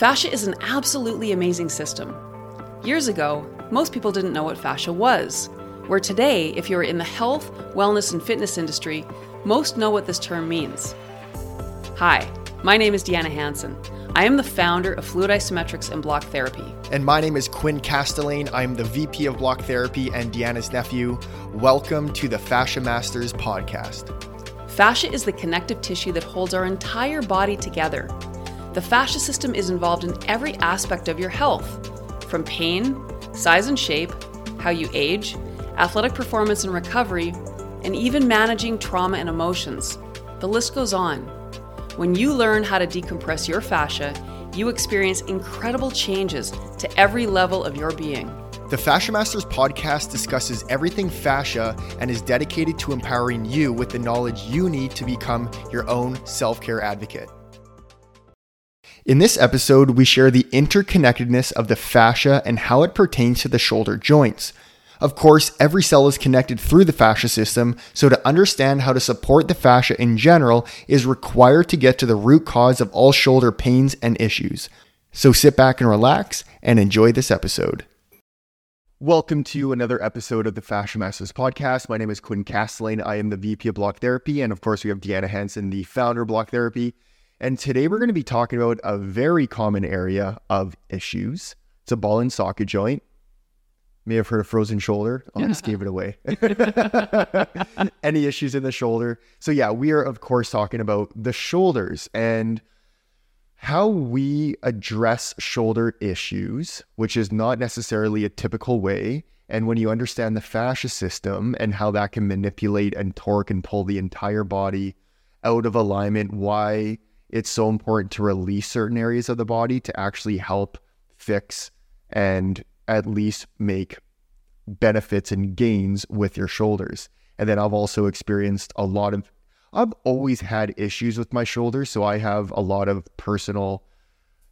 Fascia is an absolutely amazing system. Years ago, most people didn't know what fascia was, where today, if you're in the health, wellness, and fitness industry, most know what this term means. Hi, my name is Deanna Hanson. I am the founder of Fluid Isometrics and Block Therapy. And my name is Quinn Castelane. I'm the VP of Block Therapy and Deanna's nephew. Welcome to the Fascia Masters podcast. Fascia is the connective tissue that holds our entire body together. The fascia system is involved in every aspect of your health, from pain, size and shape, how you age, athletic performance and recovery, and even managing trauma and emotions. The list goes on. When you learn how to decompress your fascia, you experience incredible changes to every level of your being. The Fascia Masters podcast discusses everything fascia and is dedicated to empowering you with the knowledge you need to become your own self care advocate. In this episode, we share the interconnectedness of the fascia and how it pertains to the shoulder joints. Of course, every cell is connected through the fascia system, so to understand how to support the fascia in general is required to get to the root cause of all shoulder pains and issues. So sit back and relax and enjoy this episode. Welcome to another episode of the Fascia Masters podcast. My name is Quinn Castelane. I am the VP of Block Therapy, and of course, we have Deanna Hanson, the founder of Block Therapy. And today we're going to be talking about a very common area of issues. It's a ball and socket joint. May have heard of frozen shoulder. I yeah. just gave it away. Any issues in the shoulder? So yeah, we are of course talking about the shoulders and how we address shoulder issues, which is not necessarily a typical way. And when you understand the fascia system and how that can manipulate and torque and pull the entire body out of alignment, why it's so important to release certain areas of the body to actually help fix and at least make benefits and gains with your shoulders. And then I've also experienced a lot of, I've always had issues with my shoulders. So I have a lot of personal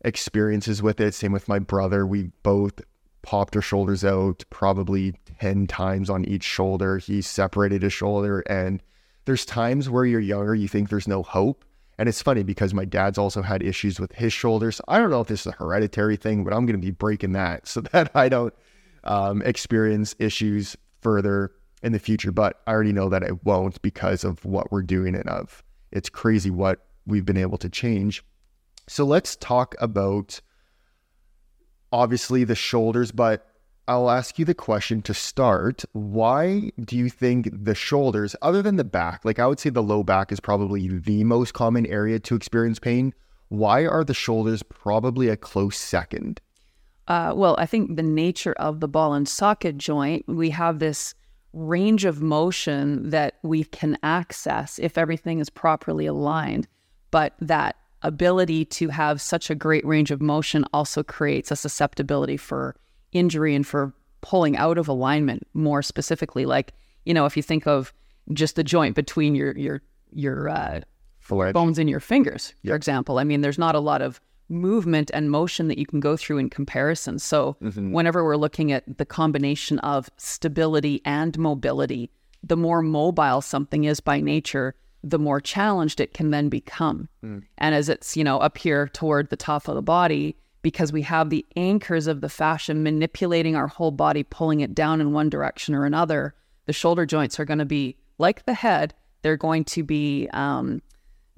experiences with it. Same with my brother. We both popped our shoulders out probably 10 times on each shoulder. He separated his shoulder. And there's times where you're younger, you think there's no hope. And it's funny because my dad's also had issues with his shoulders. I don't know if this is a hereditary thing, but I'm going to be breaking that so that I don't um, experience issues further in the future. But I already know that it won't because of what we're doing and of it's crazy what we've been able to change. So let's talk about obviously the shoulders, but I'll ask you the question to start. Why do you think the shoulders, other than the back, like I would say the low back is probably the most common area to experience pain? Why are the shoulders probably a close second? Uh, well, I think the nature of the ball and socket joint, we have this range of motion that we can access if everything is properly aligned. But that ability to have such a great range of motion also creates a susceptibility for injury and for pulling out of alignment more specifically like you know if you think of just the joint between your your your uh, bones in your fingers yep. for example i mean there's not a lot of movement and motion that you can go through in comparison so mm-hmm. whenever we're looking at the combination of stability and mobility the more mobile something is by nature the more challenged it can then become mm. and as it's you know up here toward the top of the body because we have the anchors of the fascia manipulating our whole body, pulling it down in one direction or another. The shoulder joints are going to be like the head, they're going to be um,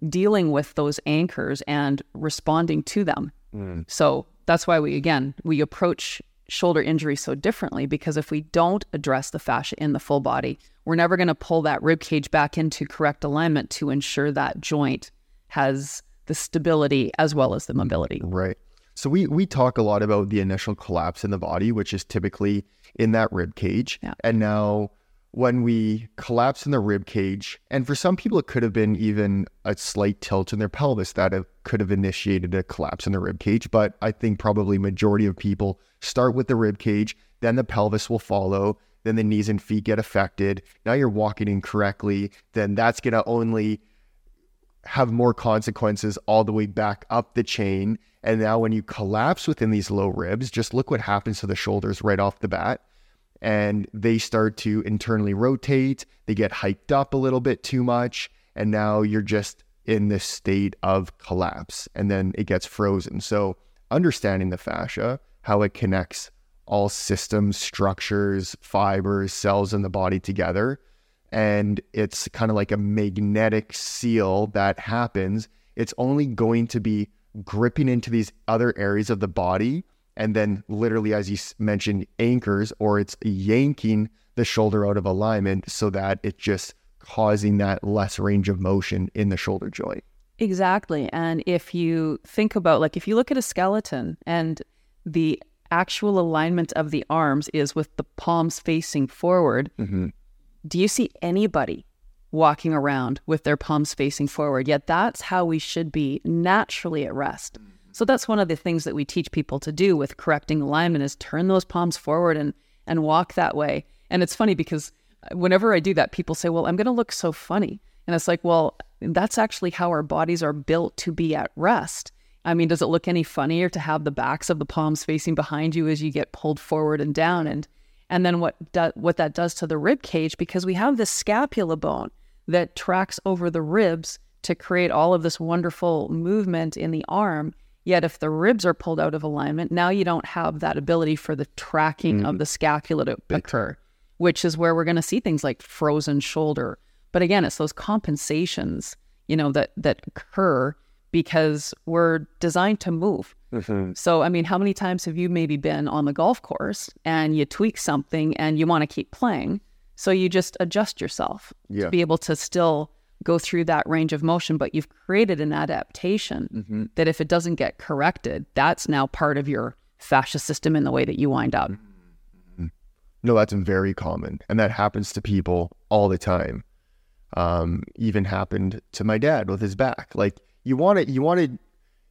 dealing with those anchors and responding to them. Mm. So that's why we, again, we approach shoulder injury so differently because if we don't address the fascia in the full body, we're never going to pull that rib cage back into correct alignment to ensure that joint has the stability as well as the mobility. Right. So we we talk a lot about the initial collapse in the body, which is typically in that rib cage. Yeah. And now when we collapse in the rib cage, and for some people it could have been even a slight tilt in their pelvis that could have initiated a collapse in the rib cage. But I think probably majority of people start with the rib cage, then the pelvis will follow, then the knees and feet get affected. Now you're walking incorrectly, then that's gonna only have more consequences all the way back up the chain. And now, when you collapse within these low ribs, just look what happens to the shoulders right off the bat. And they start to internally rotate, they get hiked up a little bit too much. And now you're just in this state of collapse. And then it gets frozen. So, understanding the fascia, how it connects all systems, structures, fibers, cells in the body together. And it's kind of like a magnetic seal that happens. It's only going to be gripping into these other areas of the body. And then, literally, as you mentioned, anchors, or it's yanking the shoulder out of alignment so that it's just causing that less range of motion in the shoulder joint. Exactly. And if you think about, like, if you look at a skeleton and the actual alignment of the arms is with the palms facing forward, mm-hmm. Do you see anybody walking around with their palms facing forward? Yet that's how we should be naturally at rest. So that's one of the things that we teach people to do with correcting alignment is turn those palms forward and and walk that way. And it's funny because whenever I do that, people say, "Well, I'm going to look so funny." And it's like, "Well, that's actually how our bodies are built to be at rest." I mean, does it look any funnier to have the backs of the palms facing behind you as you get pulled forward and down? And and then what do, what that does to the rib cage because we have this scapula bone that tracks over the ribs to create all of this wonderful movement in the arm. Yet if the ribs are pulled out of alignment, now you don't have that ability for the tracking mm. of the scapula to occur, which is where we're going to see things like frozen shoulder. But again, it's those compensations, you know, that that occur because we're designed to move. Mm-hmm. So, I mean, how many times have you maybe been on the golf course and you tweak something and you want to keep playing? So you just adjust yourself yeah. to be able to still go through that range of motion, but you've created an adaptation mm-hmm. that if it doesn't get corrected, that's now part of your fascia system in the way that you wind up. Mm-hmm. No, that's very common. And that happens to people all the time. Um, even happened to my dad with his back. Like you want to you want to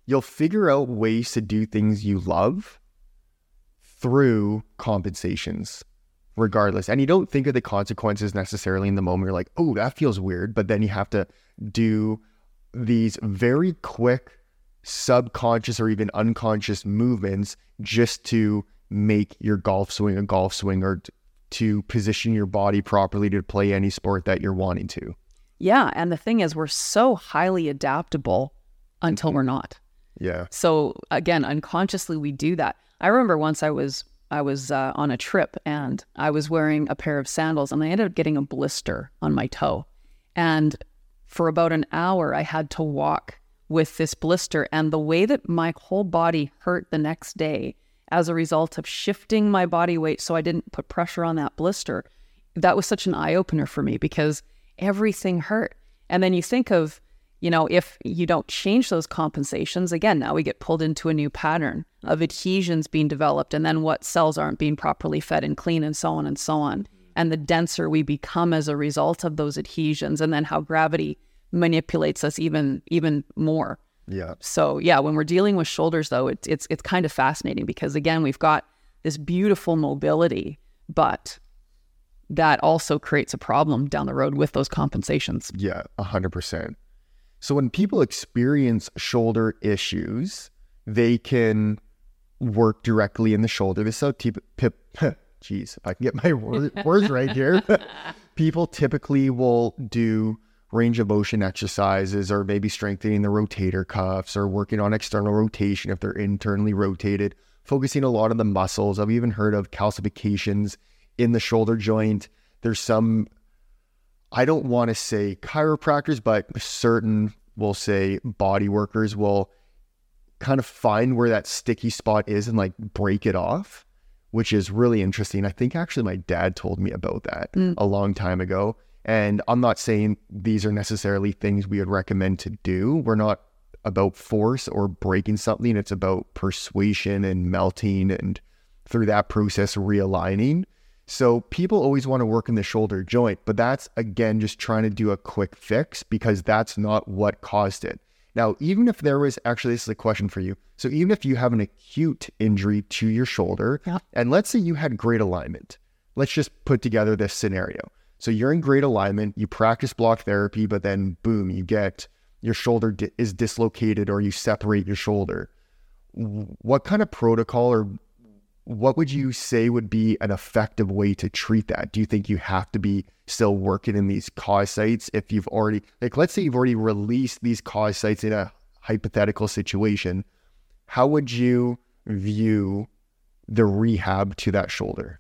you'll figure out ways to do things you love through compensations regardless. And you don't think of the consequences necessarily in the moment you're like oh that feels weird. But then you have to do these very quick subconscious or even unconscious movements just to make your golf swing a golf swing or to position your body properly to play any sport that you're wanting to yeah. And the thing is, we're so highly adaptable until we're not. Yeah. So again, unconsciously we do that. I remember once I was I was uh, on a trip and I was wearing a pair of sandals and I ended up getting a blister on my toe. And for about an hour, I had to walk with this blister. And the way that my whole body hurt the next day as a result of shifting my body weight so I didn't put pressure on that blister, that was such an eye opener for me because everything hurt. And then you think of, you know, if you don't change those compensations, again, now we get pulled into a new pattern of adhesions being developed and then what cells aren't being properly fed and clean and so on and so on. And the denser we become as a result of those adhesions and then how gravity manipulates us even even more. Yeah. So yeah, when we're dealing with shoulders though, it's it's it's kind of fascinating because again, we've got this beautiful mobility, but that also creates a problem down the road with those compensations. Yeah, 100%. So when people experience shoulder issues, they can work directly in the shoulder. This is how tip, pip, geez, if I can get my words right here. people typically will do range of motion exercises or maybe strengthening the rotator cuffs or working on external rotation if they're internally rotated, focusing a lot on the muscles. I've even heard of calcifications in the shoulder joint. There's some, I don't want to say chiropractors, but certain, we'll say body workers will kind of find where that sticky spot is and like break it off, which is really interesting. I think actually my dad told me about that mm. a long time ago. And I'm not saying these are necessarily things we would recommend to do. We're not about force or breaking something, it's about persuasion and melting and through that process realigning. So people always want to work in the shoulder joint, but that's again just trying to do a quick fix because that's not what caused it. Now, even if there was actually, this is a question for you. So, even if you have an acute injury to your shoulder, yep. and let's say you had great alignment, let's just put together this scenario. So, you're in great alignment, you practice block therapy, but then boom, you get your shoulder di- is dislocated or you separate your shoulder. What kind of protocol or what would you say would be an effective way to treat that? Do you think you have to be still working in these cause sites if you've already, like, let's say you've already released these cause sites in a hypothetical situation? how would you view the rehab to that shoulder?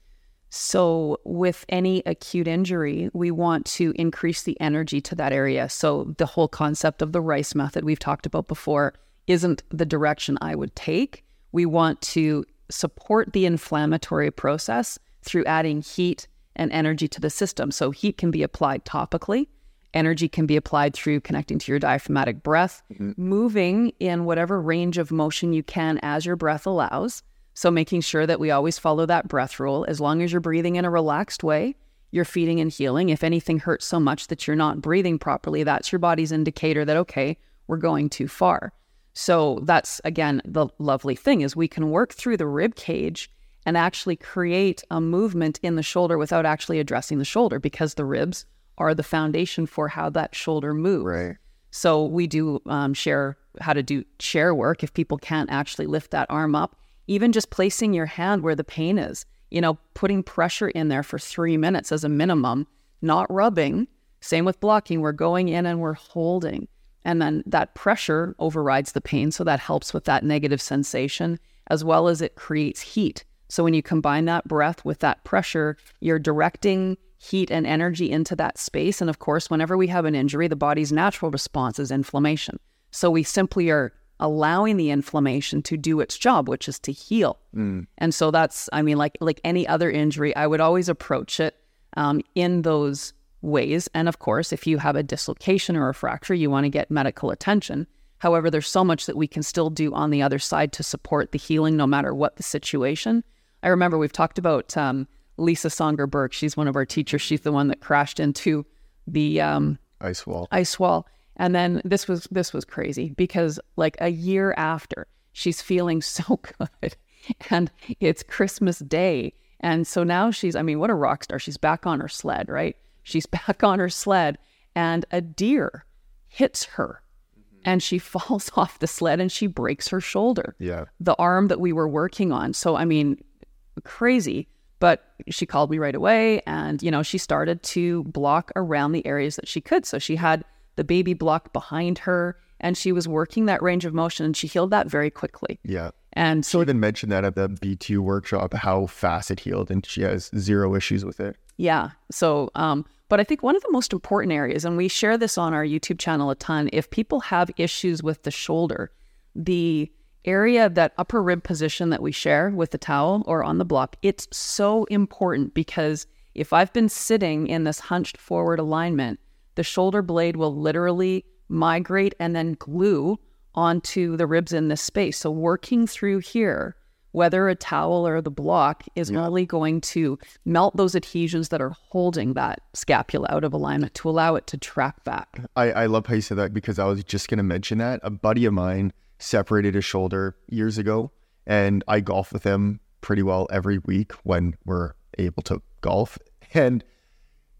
So, with any acute injury, we want to increase the energy to that area. So, the whole concept of the RICE method we've talked about before isn't the direction I would take. We want to support the inflammatory process through adding heat and energy to the system. So, heat can be applied topically, energy can be applied through connecting to your diaphragmatic breath, mm-hmm. moving in whatever range of motion you can as your breath allows. So, making sure that we always follow that breath rule. As long as you're breathing in a relaxed way, you're feeding and healing. If anything hurts so much that you're not breathing properly, that's your body's indicator that, okay, we're going too far. So, that's again the lovely thing is we can work through the rib cage and actually create a movement in the shoulder without actually addressing the shoulder because the ribs are the foundation for how that shoulder moves. Right. So we do um, share how to do chair work if people can't actually lift that arm up even just placing your hand where the pain is, you know, putting pressure in there for three minutes as a minimum, not rubbing. Same with blocking. We're going in and we're holding. And then that pressure overrides the pain. So that helps with that negative sensation, as well as it creates heat. So when you combine that breath with that pressure, you're directing heat and energy into that space. And of course, whenever we have an injury, the body's natural response is inflammation. So we simply are allowing the inflammation to do its job, which is to heal. Mm. And so that's, I mean, like like any other injury, I would always approach it um, in those ways. And of course, if you have a dislocation or a fracture, you want to get medical attention. However, there's so much that we can still do on the other side to support the healing, no matter what the situation. I remember we've talked about um, Lisa Songer Burke. She's one of our teachers. She's the one that crashed into the um, ice wall. Ice wall. And then this was this was crazy because like a year after, she's feeling so good. And it's Christmas Day. And so now she's, I mean, what a rock star. She's back on her sled, right? She's back on her sled and a deer hits her mm-hmm. and she falls off the sled and she breaks her shoulder. Yeah. The arm that we were working on. So, I mean, crazy. But she called me right away and, you know, she started to block around the areas that she could. So she had the baby block behind her, and she was working that range of motion and she healed that very quickly. Yeah. And so didn't mention that at the B2 workshop, how fast it healed, and she has zero issues with it. Yeah. So, um, but I think one of the most important areas, and we share this on our YouTube channel a ton, if people have issues with the shoulder, the area, that upper rib position that we share with the towel or on the block, it's so important because if I've been sitting in this hunched forward alignment, the shoulder blade will literally migrate and then glue onto the ribs in this space. So working through here, whether a towel or the block is yeah. only going to melt those adhesions that are holding that scapula out of alignment to allow it to track back. I, I love how you said that because I was just going to mention that. A buddy of mine separated his shoulder years ago, and I golf with him pretty well every week when we're able to golf. And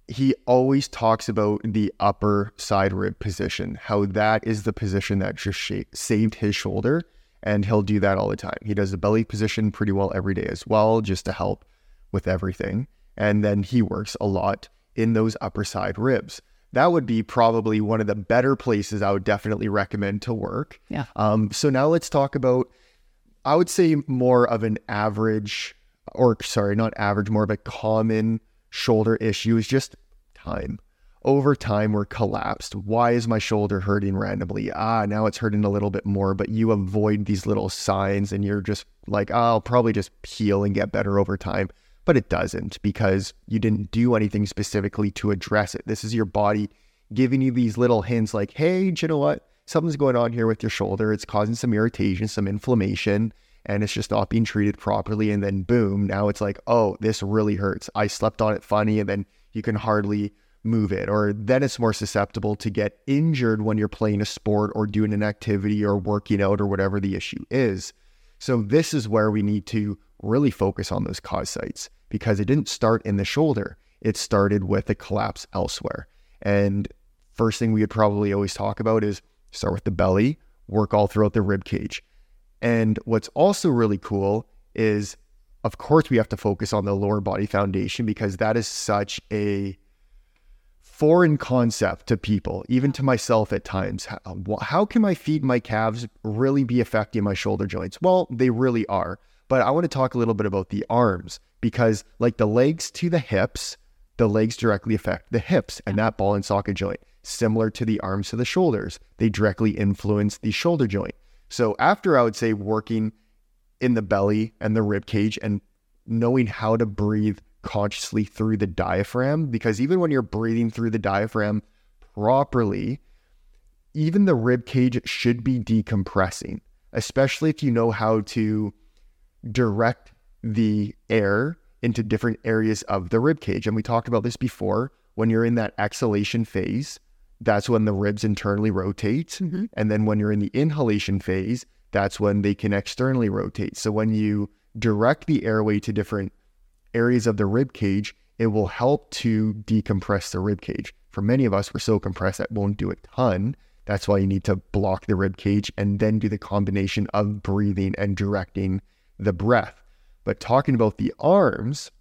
he always talks about the upper side rib position, how that is the position that just saved his shoulder. And he'll do that all the time. He does the belly position pretty well every day as well, just to help with everything. And then he works a lot in those upper side ribs. That would be probably one of the better places I would definitely recommend to work. Yeah. Um, so now let's talk about, I would say more of an average, or sorry, not average, more of a common shoulder issue is just time. Over time, we're collapsed. Why is my shoulder hurting randomly? Ah, now it's hurting a little bit more, but you avoid these little signs and you're just like, oh, I'll probably just heal and get better over time. But it doesn't because you didn't do anything specifically to address it. This is your body giving you these little hints like, hey, you know what? Something's going on here with your shoulder. It's causing some irritation, some inflammation and it's just not being treated properly. And then boom, now it's like, oh, this really hurts. I slept on it funny, and then you can hardly move it. Or then it's more susceptible to get injured when you're playing a sport or doing an activity or working out or whatever the issue is. So this is where we need to really focus on those cause sites because it didn't start in the shoulder. It started with a collapse elsewhere. And first thing we would probably always talk about is start with the belly, work all throughout the rib cage. And what's also really cool is, of course, we have to focus on the lower body foundation because that is such a foreign concept to people, even to myself at times. How, uh, how can my feet, my calves really be affecting my shoulder joints? Well, they really are. But I want to talk a little bit about the arms because, like the legs to the hips, the legs directly affect the hips and that ball and socket joint. Similar to the arms to the shoulders, they directly influence the shoulder joint. So, after I would say working in the belly and the rib cage and knowing how to breathe consciously through the diaphragm because even when you're breathing through the diaphragm properly, even the rib cage should be decompressing, especially if you know how to direct the air into different areas of the rib cage. And we talked about this before. When you're in that exhalation phase, that's when the ribs internally rotate. Mm-hmm. And then when you're in the inhalation phase, that's when they can externally rotate. So when you direct the airway to different areas of the rib cage, it will help to decompress the rib cage. For many of us, we're so compressed that won't do a ton. That's why you need to block the rib cage and then do the combination of breathing and directing the breath. But talking about the arms,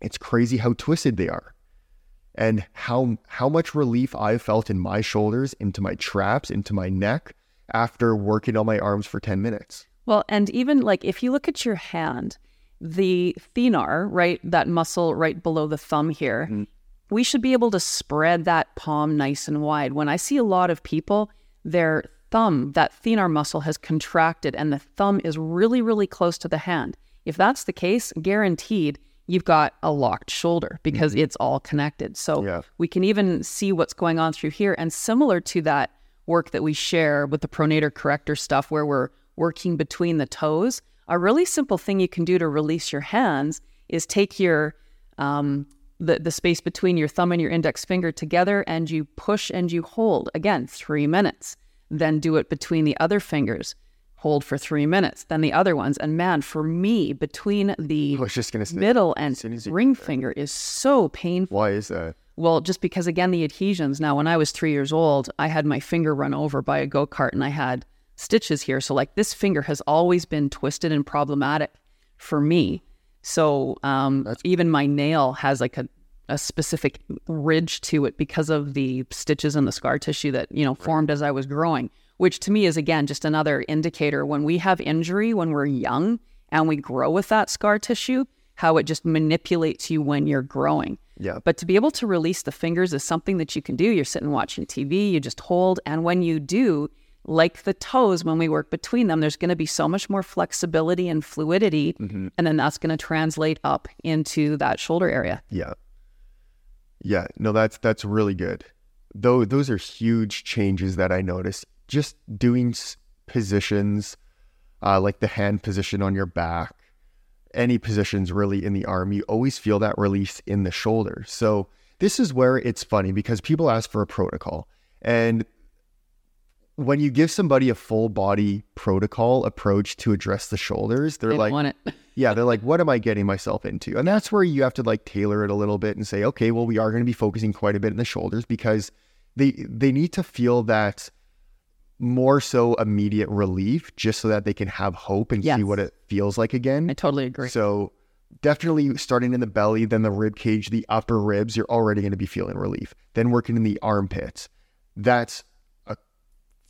it's crazy how twisted they are and how how much relief I've felt in my shoulders, into my traps, into my neck after working on my arms for 10 minutes. Well, and even like if you look at your hand, the thenar, right, that muscle right below the thumb here, mm-hmm. we should be able to spread that palm nice and wide. When I see a lot of people, their thumb, that thenar muscle has contracted and the thumb is really, really close to the hand. If that's the case, guaranteed you've got a locked shoulder because mm-hmm. it's all connected. So yeah. we can even see what's going on through here. And similar to that work that we share with the pronator corrector stuff, where we're working between the toes, a really simple thing you can do to release your hands is take your um, the, the space between your thumb and your index finger together and you push and you hold. Again three minutes. Then do it between the other fingers. Hold for three minutes then the other ones. And man for me between the middle and ring finger is so painful. Why is that? Well just because again the adhesions. Now when i was three years old i had my finger run over by a go-kart and i had stitches here. So like this finger has always been twisted and problematic for me. So um, even my nail has like a, a specific ridge to it because of the stitches and the scar tissue that you know formed as I was growing. Which to me is again just another indicator when we have injury when we're young and we grow with that scar tissue, how it just manipulates you when you're growing. Yeah. But to be able to release the fingers is something that you can do. You're sitting watching TV, you just hold, and when you do, like the toes, when we work between them, there's going to be so much more flexibility and fluidity. Mm-hmm. And then that's going to translate up into that shoulder area. Yeah. Yeah. No, that's, that's really good. Though those are huge changes that I noticed. Just doing positions, uh, like the hand position on your back, any positions really in the arm, you always feel that release in the shoulder. So this is where it's funny because people ask for a protocol. And when you give somebody a full body protocol approach to address the shoulders, they're they like, yeah, they're like, what am I getting myself into? And that's where you have to like tailor it a little bit and say, okay, well, we are going to be focusing quite a bit in the shoulders because they they need to feel that more so immediate relief just so that they can have hope and yes. see what it feels like again. I totally agree. So definitely starting in the belly, then the rib cage, the upper ribs, you're already going to be feeling relief. Then working in the armpits. That's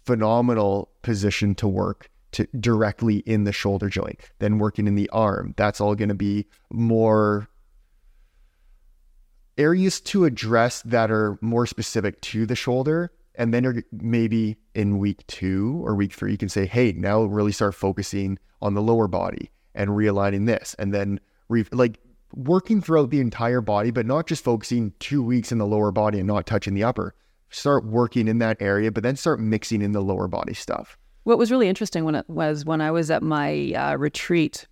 phenomenal position to work to directly in the shoulder joint. Then working in the arm, that's all going to be more areas to address that are more specific to the shoulder. And then maybe in week two or week three, you can say, hey, now really start focusing on the lower body and realigning this. And then re- like working throughout the entire body, but not just focusing two weeks in the lower body and not touching the upper start working in that area, but then start mixing in the lower body stuff. What was really interesting when it was when I was at my uh, retreat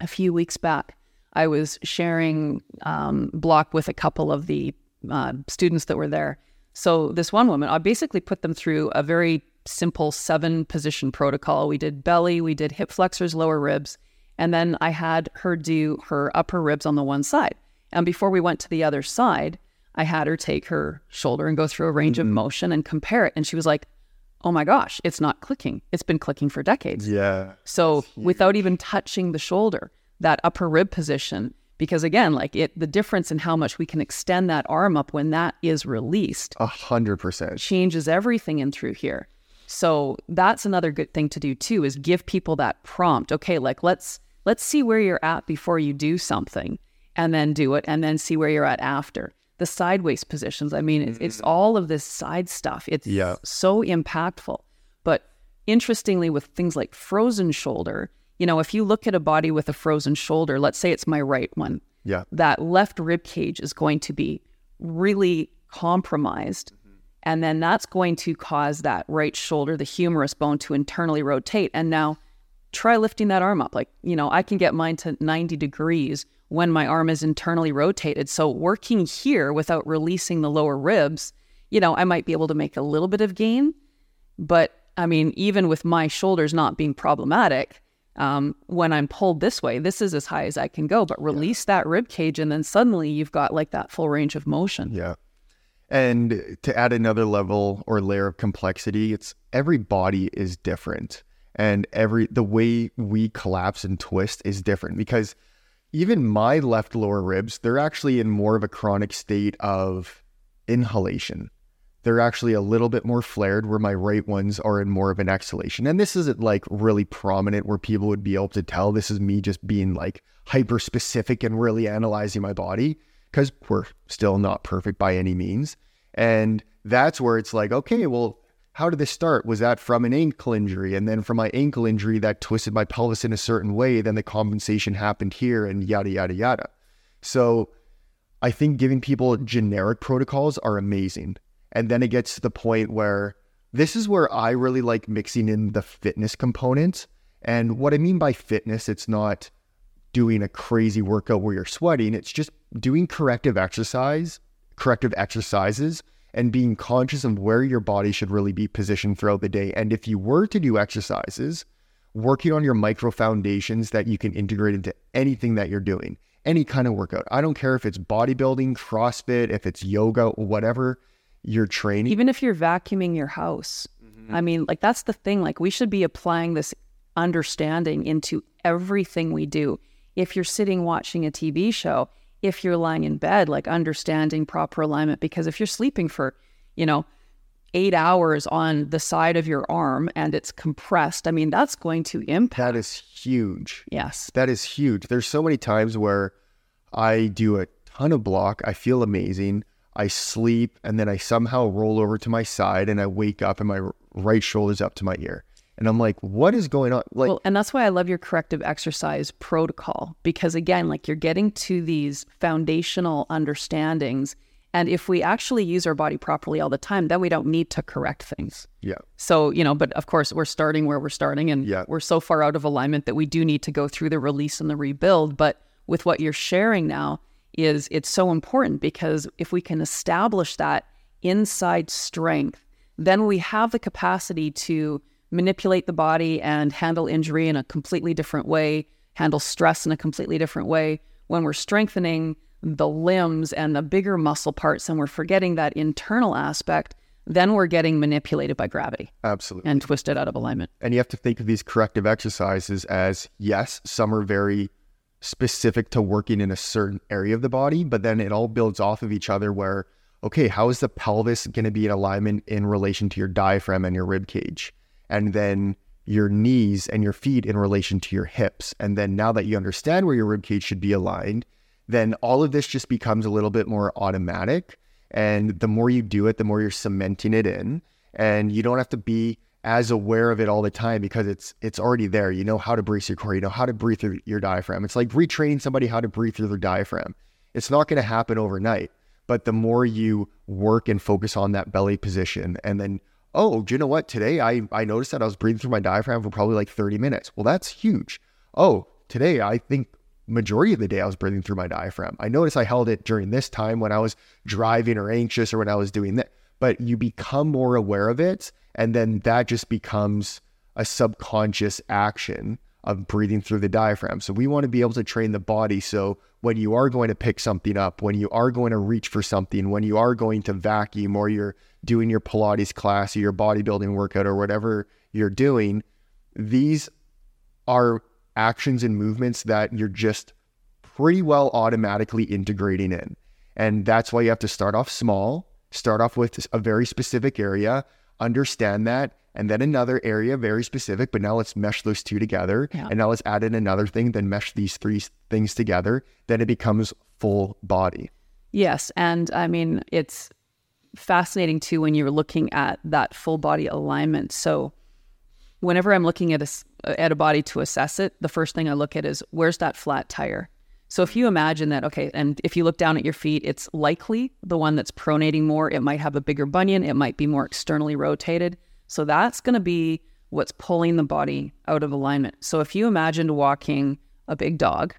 a few weeks back, I was sharing um, block with a couple of the uh, students that were there. So this one woman, I basically put them through a very simple seven position protocol. We did belly, we did hip flexors, lower ribs, and then I had her do her upper ribs on the one side. And before we went to the other side, I had her take her shoulder and go through a range mm-hmm. of motion and compare it. And she was like, oh my gosh, it's not clicking. It's been clicking for decades. Yeah. So without even touching the shoulder, that upper rib position Because again, like it, the difference in how much we can extend that arm up when that is released A hundred percent. changes everything in through here. So that's another good thing to do too is give people that prompt. Okay, like let's let's see where you're at before you do something and then do it and then see where you're at after. The sideways positions. I mean, it's, it's all of this side stuff. It's Yeah. so impactful. But interestingly, with things like frozen shoulder, you know, if you look at a body with a frozen shoulder, let's say it's my right one, Yeah. that left rib cage is going to be really compromised. Mm-hmm. And then that's going to cause that right shoulder, the humerus bone, to internally rotate. And now try lifting that arm up. Like, you know, I can get mine to 90 degrees when my arm is internally rotated. So working here without releasing the lower ribs, you know, I might be able to make a little bit of gain. But I mean, even with my shoulders not being problematic, um, when I'm pulled this way, this is as high as I can go. But release that rib cage, and then suddenly you've got like that full range of motion. Yeah. And to add another level or layer of complexity, it's every body is different. And every the way we collapse and twist is different because even my left lower ribs, they're actually in more of a chronic state of inhalation. They're actually a little bit more flared where my right ones are in more of an exhalation. And this isn't like really prominent where people would be able to tell this is me just being like hyper specific and really analyzing my body because we're still not perfect by any means. And that's where it's like, okay, well, how did this start? Was that from an ankle injury? And then from my ankle injury, that twisted my pelvis in a certain way. Then the compensation happened here and yada, yada, yada. So I think giving people generic protocols are amazing. And then it gets to the point where this is where I really like mixing in the fitness component. And what I mean by fitness, it's not doing a crazy workout where you're sweating, it's just doing corrective exercise, corrective exercises, and being conscious of where your body should really be positioned throughout the day. And if you were to do exercises, working on your micro foundations that you can integrate into anything that you're doing, any kind of workout. I don't care if it's bodybuilding, CrossFit, if it's yoga, whatever you're training. Even if you're vacuuming your house, mm-hmm. I mean, like that's the thing. Like we should be applying this understanding into everything we do. If you're sitting watching a TV show, if you're lying in bed, like understanding proper alignment, because if you're sleeping for, you know, eight hours on the side of your arm and it's compressed, I mean, that's going to impact. That is huge. Yes. That is huge. There's so many times where I do a ton of block, I feel amazing, I sleep, and then I somehow roll over to my side and I wake up and my right shoulder's up to my ear. And I'm like, what is going on? Like, well, and that's why I love your corrective exercise protocol because again, like you're getting to these foundational understandings. And if we actually use our body properly all the time, then we don't need to correct things. yeah, So, you know, but of course, we're starting where we're starting and Yeah. we're so far out of alignment that we do need to go through the release and the rebuild. But with what you're sharing now, is it's so important because if we can establish that inside strength, then we have the capacity to manipulate the body and handle injury in a completely different way, handle stress in a completely different way. When we're strengthening the limbs and the bigger muscle parts and we're forgetting that internal aspect, then we're getting manipulated by gravity absolutely. and twisted out of alignment. And you have to think of these corrective exercises as yes, some are very specific to working in a certain area of the body, but then it all builds off of each other where, okay, how is the pelvis going to be in alignment in relation to your diaphragm and your rib cage? And then your knees and your feet in relation to your hips. And then now that you understand where your rib cage should be aligned, then all of this just becomes a little bit more automatic. And the more you do it, the more you're cementing it in. And you don't have to be as aware of it all the time because it's it's already there. You know how to brace your core, you know how to breathe through your diaphragm. It's like retraining somebody how to breathe through their diaphragm. It's not going to happen overnight, but the more you work and focus on that belly position and then oh, do you know what? Today I I noticed that I was breathing through my diaphragm for probably like 30 minutes. Well, that's huge. Oh, today I think majority of the day I was breathing through my diaphragm. I noticed I held it during this time when I was driving or anxious or when I was doing that. But you become more aware of it, and then that just becomes a subconscious action of breathing through the diaphragm. So we want to be able to train the body so when you are going to pick something up, when you are going to reach for something, when you are going to vacuum or you're doing your Pilates class or your bodybuilding workout or whatever you're doing, these are actions and movements that you're just pretty well automatically integrating in. And that's why you have to start off small, start off with a very specific area, understand that, and then another area very specific. But now let's mesh those two together. Yeah. And now let's add in another thing, then mesh these three things together. Then it becomes full body. Yes. And I mean, it's fascinating too when you're looking at that full body alignment. So, whenever I'm looking at a, at a body to assess it, the first thing I look at is where's that flat tire? So, if you imagine that, okay, and if you look down at your feet, it's likely the one that's pronating more. It might have a bigger bunion, it might be more externally rotated. So, that's going to be what's pulling the body out of alignment. So, if you imagined walking a big dog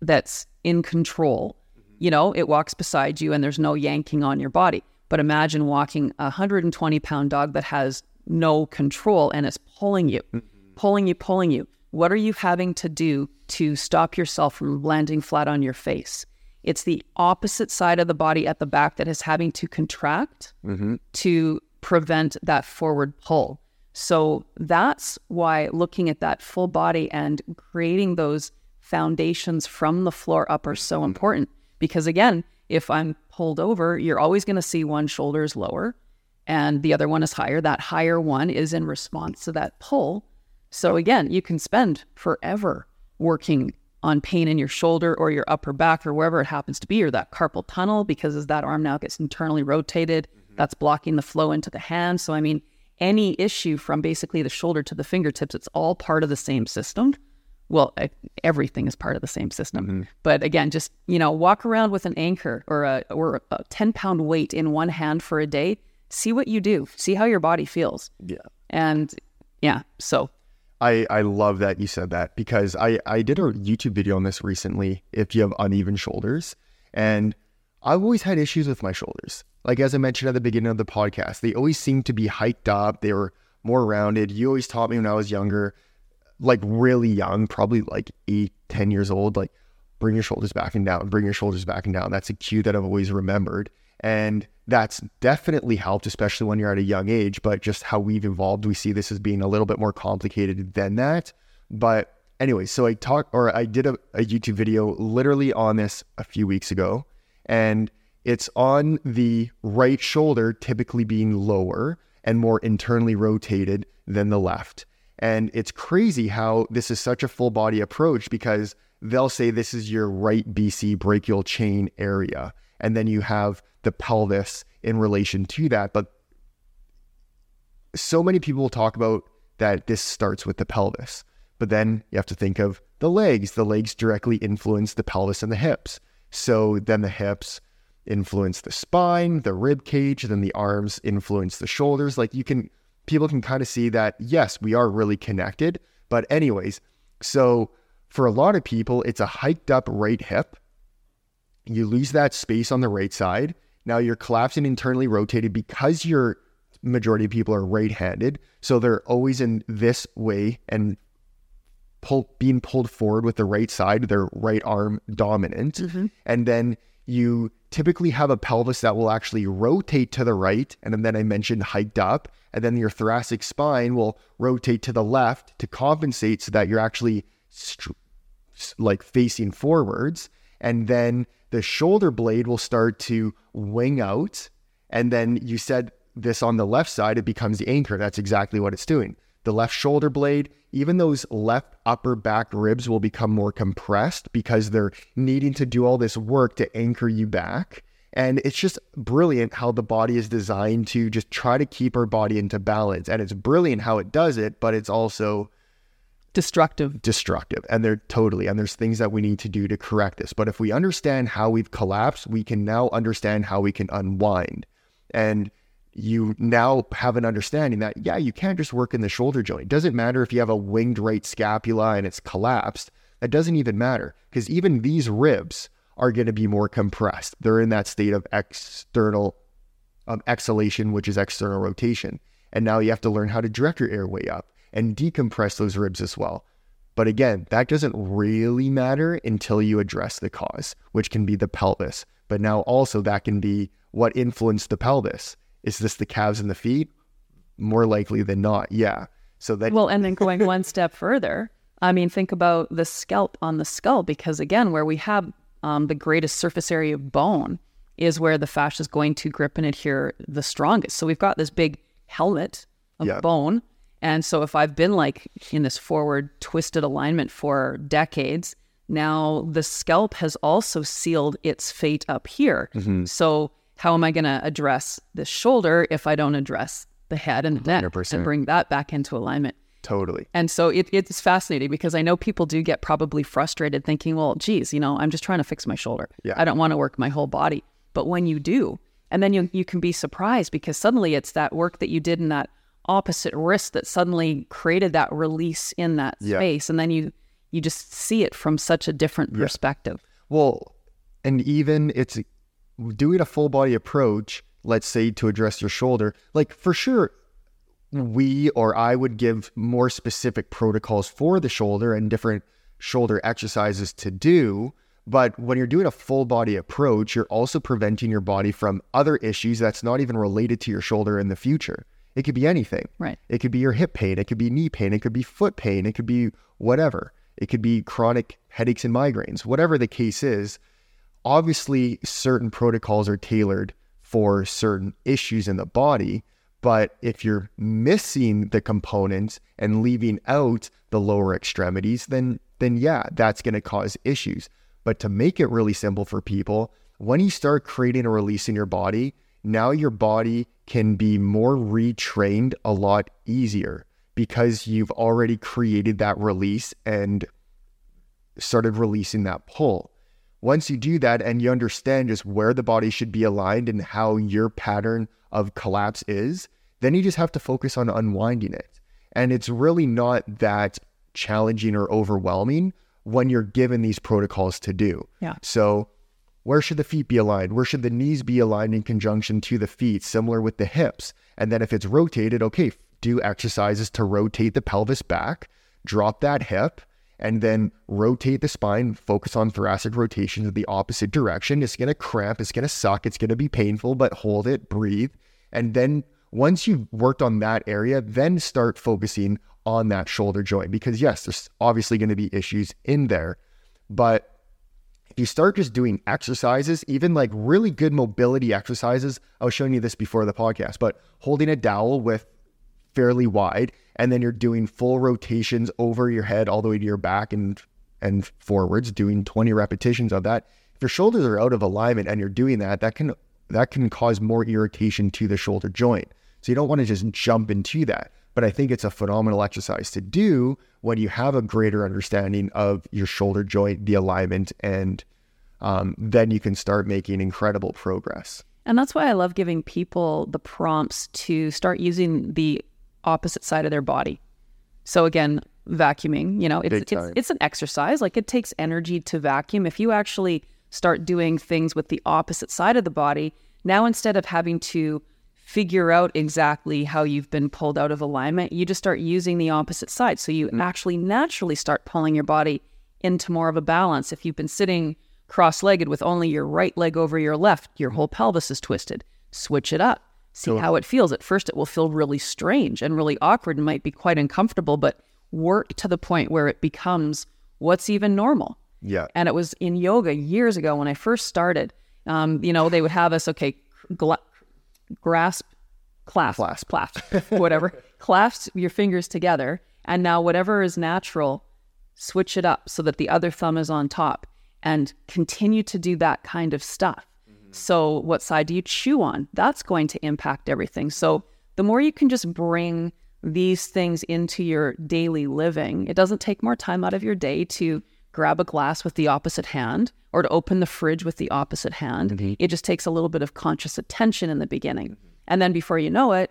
that's in control, you know, it walks beside you and there's no yanking on your body. But imagine walking a 120 pound dog that has no control and it's pulling you, mm-hmm. pulling you, pulling you. What are you having to do to stop yourself from landing flat on your face? It's the opposite side of the body at the back that is having to contract mm-hmm. to prevent that forward pull. So that's why looking at that full body and creating those foundations from the floor up are so mm-hmm. important. Because again, if I'm pulled over, you're always going to see one shoulder is lower and the other one is higher. That higher one is in response to that pull. So again, you can spend forever working on pain in your shoulder or your upper back or wherever it happens to be, or that carpal tunnel, because as that arm now gets internally rotated, mm-hmm. that's blocking the flow into the hand. So, I mean, any issue from basically the shoulder to the fingertips, it's all part of the same system. Well, everything is part of the same system. Mm-hmm. But again, just, you know, walk around with an anchor or a, or a 10 pound weight in one hand for a day. See what you do. See how your body feels. Yeah. And yeah, so I, I love that you said that because I, I did a YouTube video on this recently if you have uneven shoulders. And I've always had issues with my shoulders. Like as I mentioned at the beginning of the podcast, they always seemed to be hiked up. They were more rounded. You always taught me when I was younger, like really young, probably like eight, ten years old, like bring your shoulders back and down, bring your shoulders back and down. That's a cue that I've always remembered. And that's definitely helped, especially when you're at a young age. But just how we've evolved, we see this as being a little bit more complicated than that. But anyway, so I talked or I did a, a YouTube video literally on this a few weeks ago. And it's on the right shoulder, typically being lower and more internally rotated than the left. And it's crazy how this is such a full body approach because they'll say this is your right BC brachial chain area. And then you have the pelvis in relation to that. But so many people talk about that this starts with the pelvis. But then you have to think of the legs. The legs directly influence the pelvis and the hips. So then the hips influence the spine, the rib cage, then the arms influence the shoulders. Like you can, people can kind of see that, yes, we are really connected. But, anyways, so for a lot of people, it's a hiked up right hip. You lose that space on the right side. Now you're collapsing internally rotated because your majority of people are right handed. So they're always in this way and pull, being pulled forward with the right side, their right arm dominant. Mm-hmm. And then you typically have a pelvis that will actually rotate to the right. And then I mentioned hiked up. And then your thoracic spine will rotate to the left to compensate so that you're actually like facing forwards. And then the shoulder blade will start to wing out. And then you said this on the left side, it becomes the anchor. That's exactly what it's doing. The left shoulder blade, even those left upper back ribs will become more compressed because they're needing to do all this work to anchor you back. And it's just brilliant how the body is designed to just try to keep our body into balance. And it's brilliant how it does it, but it's also destructive. destructive and they're totally and there's things that we need to do to correct this but if we understand how we've collapsed we can now understand how we can unwind and you now have an understanding that yeah you can't just work in the shoulder joint it doesn't matter if you have a winged right scapula and it's collapsed that doesn't even matter because even these ribs are going to be more compressed they're in that state of external um, exhalation which is external rotation and now you have to learn how to direct your airway up and decompress those ribs as well. But again, that doesn't really matter until you address the cause, which can be the pelvis. But now also that can be what influenced the pelvis. Is this the calves and the feet? More likely than not, yeah. So that Well, and then going one step further, I mean, think about the scalp on the skull, because again, where we have um, the greatest surface area of bone is where the fascia is going to grip and adhere the strongest. So we've got this big helmet of Yeah. bone. And so if I've been like in this forward twisted alignment for decades, now the scalp has also sealed its fate up here. So how am I going to address the shoulder if I don't address the head and the neck 100%. and bring that back into alignment? Totally. And so it, it's fascinating because I know people do get probably frustrated thinking, well, geez, you know, I'm just trying to fix my shoulder. Yeah. I don't want to work my whole body. But when you do, and then you, you can be surprised because suddenly it's that work that you did in that opposite wrist that suddenly created that release in that Yeah. space. And then you, you just see it from such a different perspective. Well, and even it's doing a full body approach, let's say to address your shoulder, like for sure, we or I would give more specific protocols for the shoulder and different shoulder exercises to do. But when you're doing a full body approach, you're also preventing your body from other issues that's not even related to your shoulder in the future. It could be anything. Right. It could be your hip pain. It could be knee pain. It could be foot pain. It could be whatever. It could be chronic headaches and migraines. Whatever the case is, obviously, certain protocols are tailored for certain issues in the body. But if you're missing the components and leaving out the lower extremities, then then yeah, that's going to cause issues. But to make it really simple for people, when you start creating a release in your body, now your body can be more retrained a lot easier because you've already created that release and started releasing that pull. Once you do that and you understand just where the body should be aligned and how your pattern of collapse is, then you just have to focus on unwinding it. And it's really not that challenging or overwhelming when you're given these protocols to do. Yeah. So, where should the feet be aligned? Where should the knees be aligned in conjunction to the feet, similar with the hips? And then if it's rotated, okay, do exercises to rotate the pelvis back, drop that hip, and then rotate the spine, focus on thoracic rotations in the opposite direction. It's going to cramp, it's going to suck, it's going to be painful, but hold it, breathe. And then once you've worked on that area, then start focusing on that shoulder joint because yes, there's obviously going to be issues in there, but if you start just doing exercises, even like really good mobility exercises, I was showing you this before the podcast, but holding a dowel with fairly wide, and then you're doing full rotations over your head all the way to your back and and forwards, doing 20 repetitions of that. If your shoulders are out of alignment and you're doing that, that can that can cause more irritation to the shoulder joint. So you don't want to just jump into that. But I think it's a phenomenal exercise to do when you have a greater understanding of your shoulder joint, the alignment, and um, then you can start making incredible progress. And that's why I love giving people the prompts to start using the opposite side of their body. So again, vacuuming, you know, it's, it's, it's an exercise. Like it takes energy to vacuum. If you actually start doing things with the opposite side of the body, now instead of having to figure out exactly how you've been pulled out of alignment, you just start using the opposite side. So you mm. actually naturally start pulling your body into more of a balance. If you've been sitting cross legged with only your right leg over your left, your whole pelvis is twisted. Switch it up. See how it feels. At first, it will feel really strange and really awkward and might be quite uncomfortable, but work to the point where it becomes what's even normal. Yeah. And it was in yoga years ago when I first started. Um, you know, they would have us, okay, gla- grasp, clasp, Clasp. clasp, whatever, clasp your fingers together. And now, whatever is natural, switch it up so that the other thumb is on top and continue to do that kind of stuff. So, what side do you chew on? That's going to impact everything. So, the more you can just bring these things into your daily living, it doesn't take more time out of your day to grab a glass with the opposite hand or to open the fridge with the opposite hand. Mm-hmm. It just takes a little bit of conscious attention in the beginning. Mm-hmm. And then before you know it,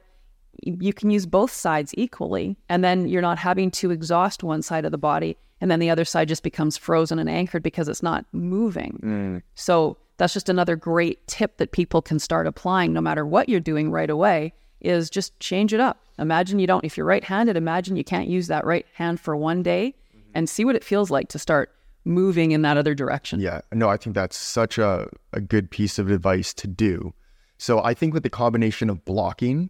you can use both sides equally. And then you're not having to exhaust one side of the body. And then the other side just becomes frozen and anchored because it's not moving. Mm. So that's just another great tip that people can start applying no matter what you're doing right away is just change it up. Imagine you don't, if you're right handed, imagine you can't use that right hand for one day mm-hmm. and see what it feels like to start moving in that other direction. Yeah, no, I think that's such a, a good piece of advice to do. So I think with the combination of blocking,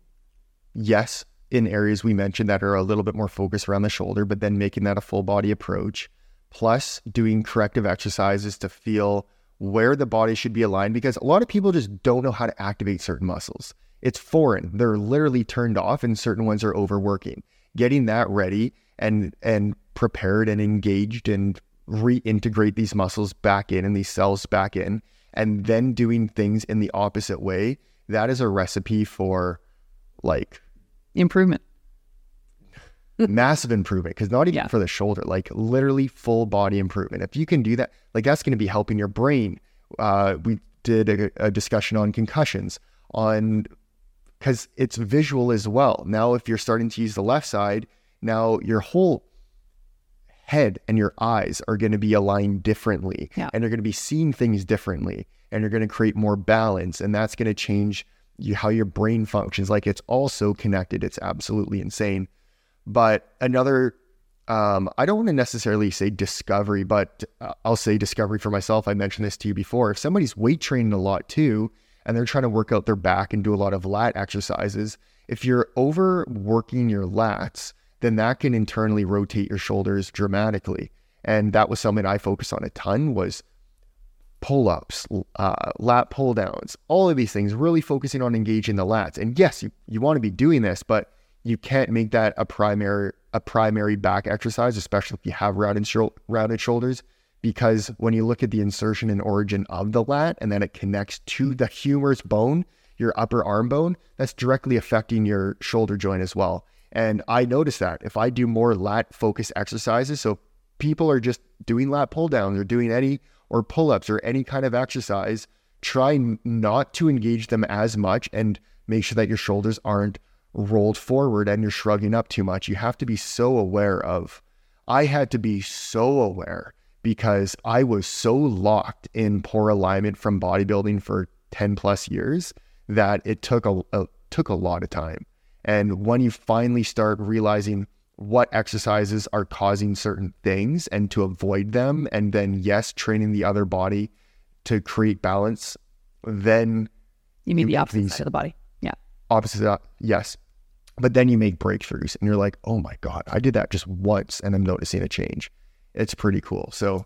yes, in areas we mentioned that are a little bit more focused around the shoulder, but then making that a full body approach, plus doing corrective exercises to feel where the body should be aligned because a lot of people just don't know how to activate certain muscles. It's foreign. They're literally turned off and certain ones are overworking. Getting that ready and and prepared and engaged and reintegrate these muscles back in and these cells back in and then doing things in the opposite way, that is a recipe for like improvement. Massive improvement because not even Yeah. for the shoulder, like literally full body improvement. If you can do that, like that's going to be helping your brain. Uh, we did a, a discussion on concussions, on because it's visual as well. Now, if you're starting to use the left side, now your whole head and your eyes are going to be aligned differently, Yeah. and you're going to be seeing things differently, and you're going to create more balance, and that's going to change you, how your brain functions. Like it's all so connected. It's absolutely insane. But another, um, I don't want to necessarily say discovery, but uh, I'll say discovery for myself. I mentioned this to you before. If somebody's weight training a lot too, and they're trying to work out their back and do a lot of lat exercises, if you're overworking your lats, then that can internally rotate your shoulders dramatically. And that was something I focused on a ton was pull-ups, uh, lat pull-downs, all of these things, really focusing on engaging the lats. And yes, you, you want to be doing this, but you can't make that a primary a primary back exercise, especially if you have rounded, rounded shoulders, because when you look at the insertion and origin of the lat and then it connects to the humerus bone, your upper arm bone, that's directly affecting your shoulder joint as well. And I notice that if I do more lat focused exercises, so people are just doing lat pull downs or doing any or pull ups or any kind of exercise, try not to engage them as much and make sure that your shoulders aren't rolled forward and you're shrugging up too much. You have to be so aware of. I had to be so aware because I was so locked in poor alignment from bodybuilding for 10 plus years that it took a, a took a lot of time. And when you finally start realizing what exercises are causing certain things and to avoid them, and then, yes, training the other body to create balance, then You mean the opposite these- side of the body. Yeah. opposite, uh, yes. But then you make breakthroughs and you're like, oh my God, I did that just once and I'm noticing a change. It's pretty cool. So,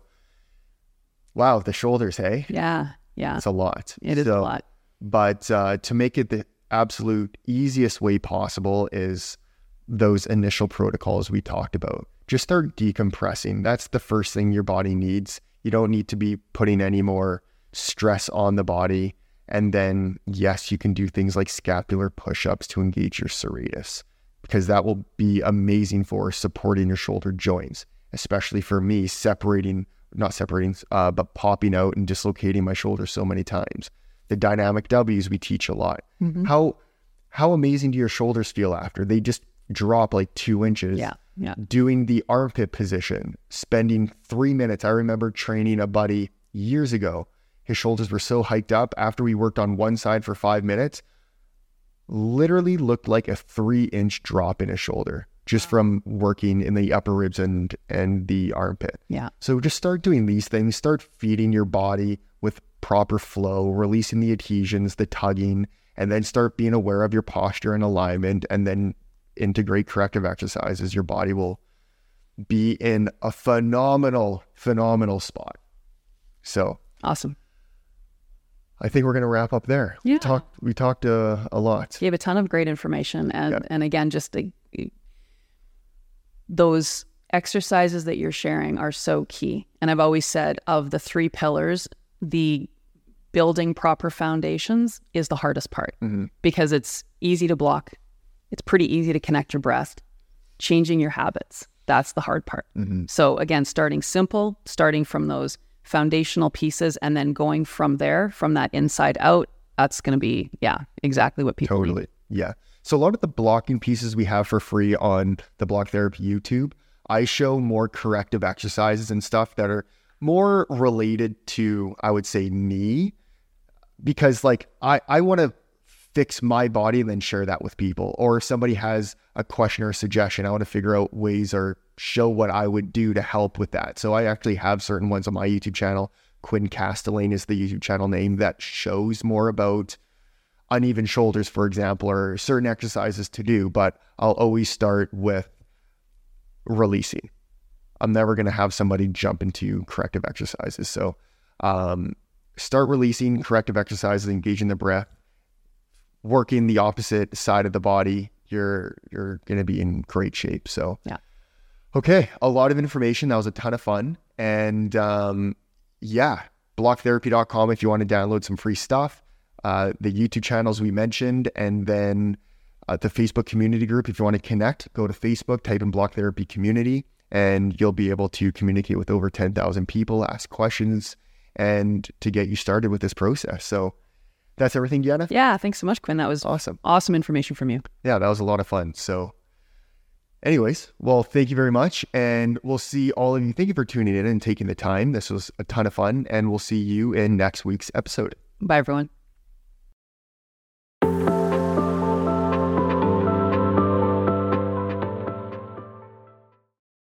wow, the shoulders, hey? Yeah. Yeah. It's a lot. It is So- a lot. But uh, to make it the absolute easiest way possible is those initial protocols we talked about. Just start decompressing. That's the first thing your body needs. You don't need to be putting any more stress on the body. And then, yes, you can do things like scapular push ups to engage your serratus because that will be amazing for supporting your shoulder joints, especially for me, separating, not separating, uh, but popping out and dislocating my shoulder so many times. The dynamic W's we teach a lot. Mm-hmm. How how amazing do your shoulders feel after? They just drop like two inches Yeah. Yeah. doing the armpit position, spending three minutes. I remember training a buddy years ago. His shoulders were so hiked up after we worked on one side for five minutes, literally looked like a three inch drop in his shoulder just from working in the upper ribs and and the armpit. Yeah. So just start doing these things, start feeding your body with proper flow, releasing the adhesions, the tugging, and then start being aware of your posture and alignment and then integrate corrective exercises. Your body will be in a phenomenal, phenomenal spot. So Awesome. I think we're going to wrap up there. Yeah. We talked, we talked uh, a lot. gave a ton of great information and Yeah. and again just the, those exercises that you're sharing are so key and i've always said of the three pillars the building proper foundations is the hardest part because it's easy to block it's pretty easy to connect your breath changing your habits that's the hard part so again starting simple starting from those foundational pieces and then going from there from that inside out that's going to be yeah exactly what people need. Totally. Yeah. So a lot of the blocking pieces we have for free on the Block Therapy YouTube, I show more corrective exercises and stuff that are more related to, I would say, me, because like I, I want to fix my body and then share that with people. Or if somebody has a question or a suggestion, I want to figure out ways or show what I would do to help with that. So I actually have certain ones on my YouTube channel. Quinn Castelane is the YouTube channel name that shows more about uneven shoulders, for example, or certain exercises to do, but I'll always start with releasing. I'm never going to have somebody jump into corrective exercises. So um, start releasing corrective exercises, engaging the breath, working the opposite side of the body. You're you're going to be in great shape. So Yeah. Okay, a lot of information. That was a ton of fun. And um, yeah, blocktherapy.com if you want to download some free stuff. Uh, the YouTube channels we mentioned, and then uh, the Facebook community group. If you want to connect, go to Facebook, type in Block Therapy Community, and you'll be able to communicate with over 10,000 people, ask questions, and to get you started with this process. So that's everything, Jenna. Yeah, thanks so much, Quinn. That was Awesome. awesome information from you. Yeah, that was a lot of fun. So, anyways, well, thank you very much. And we'll see all of you. Thank you for tuning in and taking the time. This was a ton of fun. And we'll see you in next week's episode. Bye, everyone.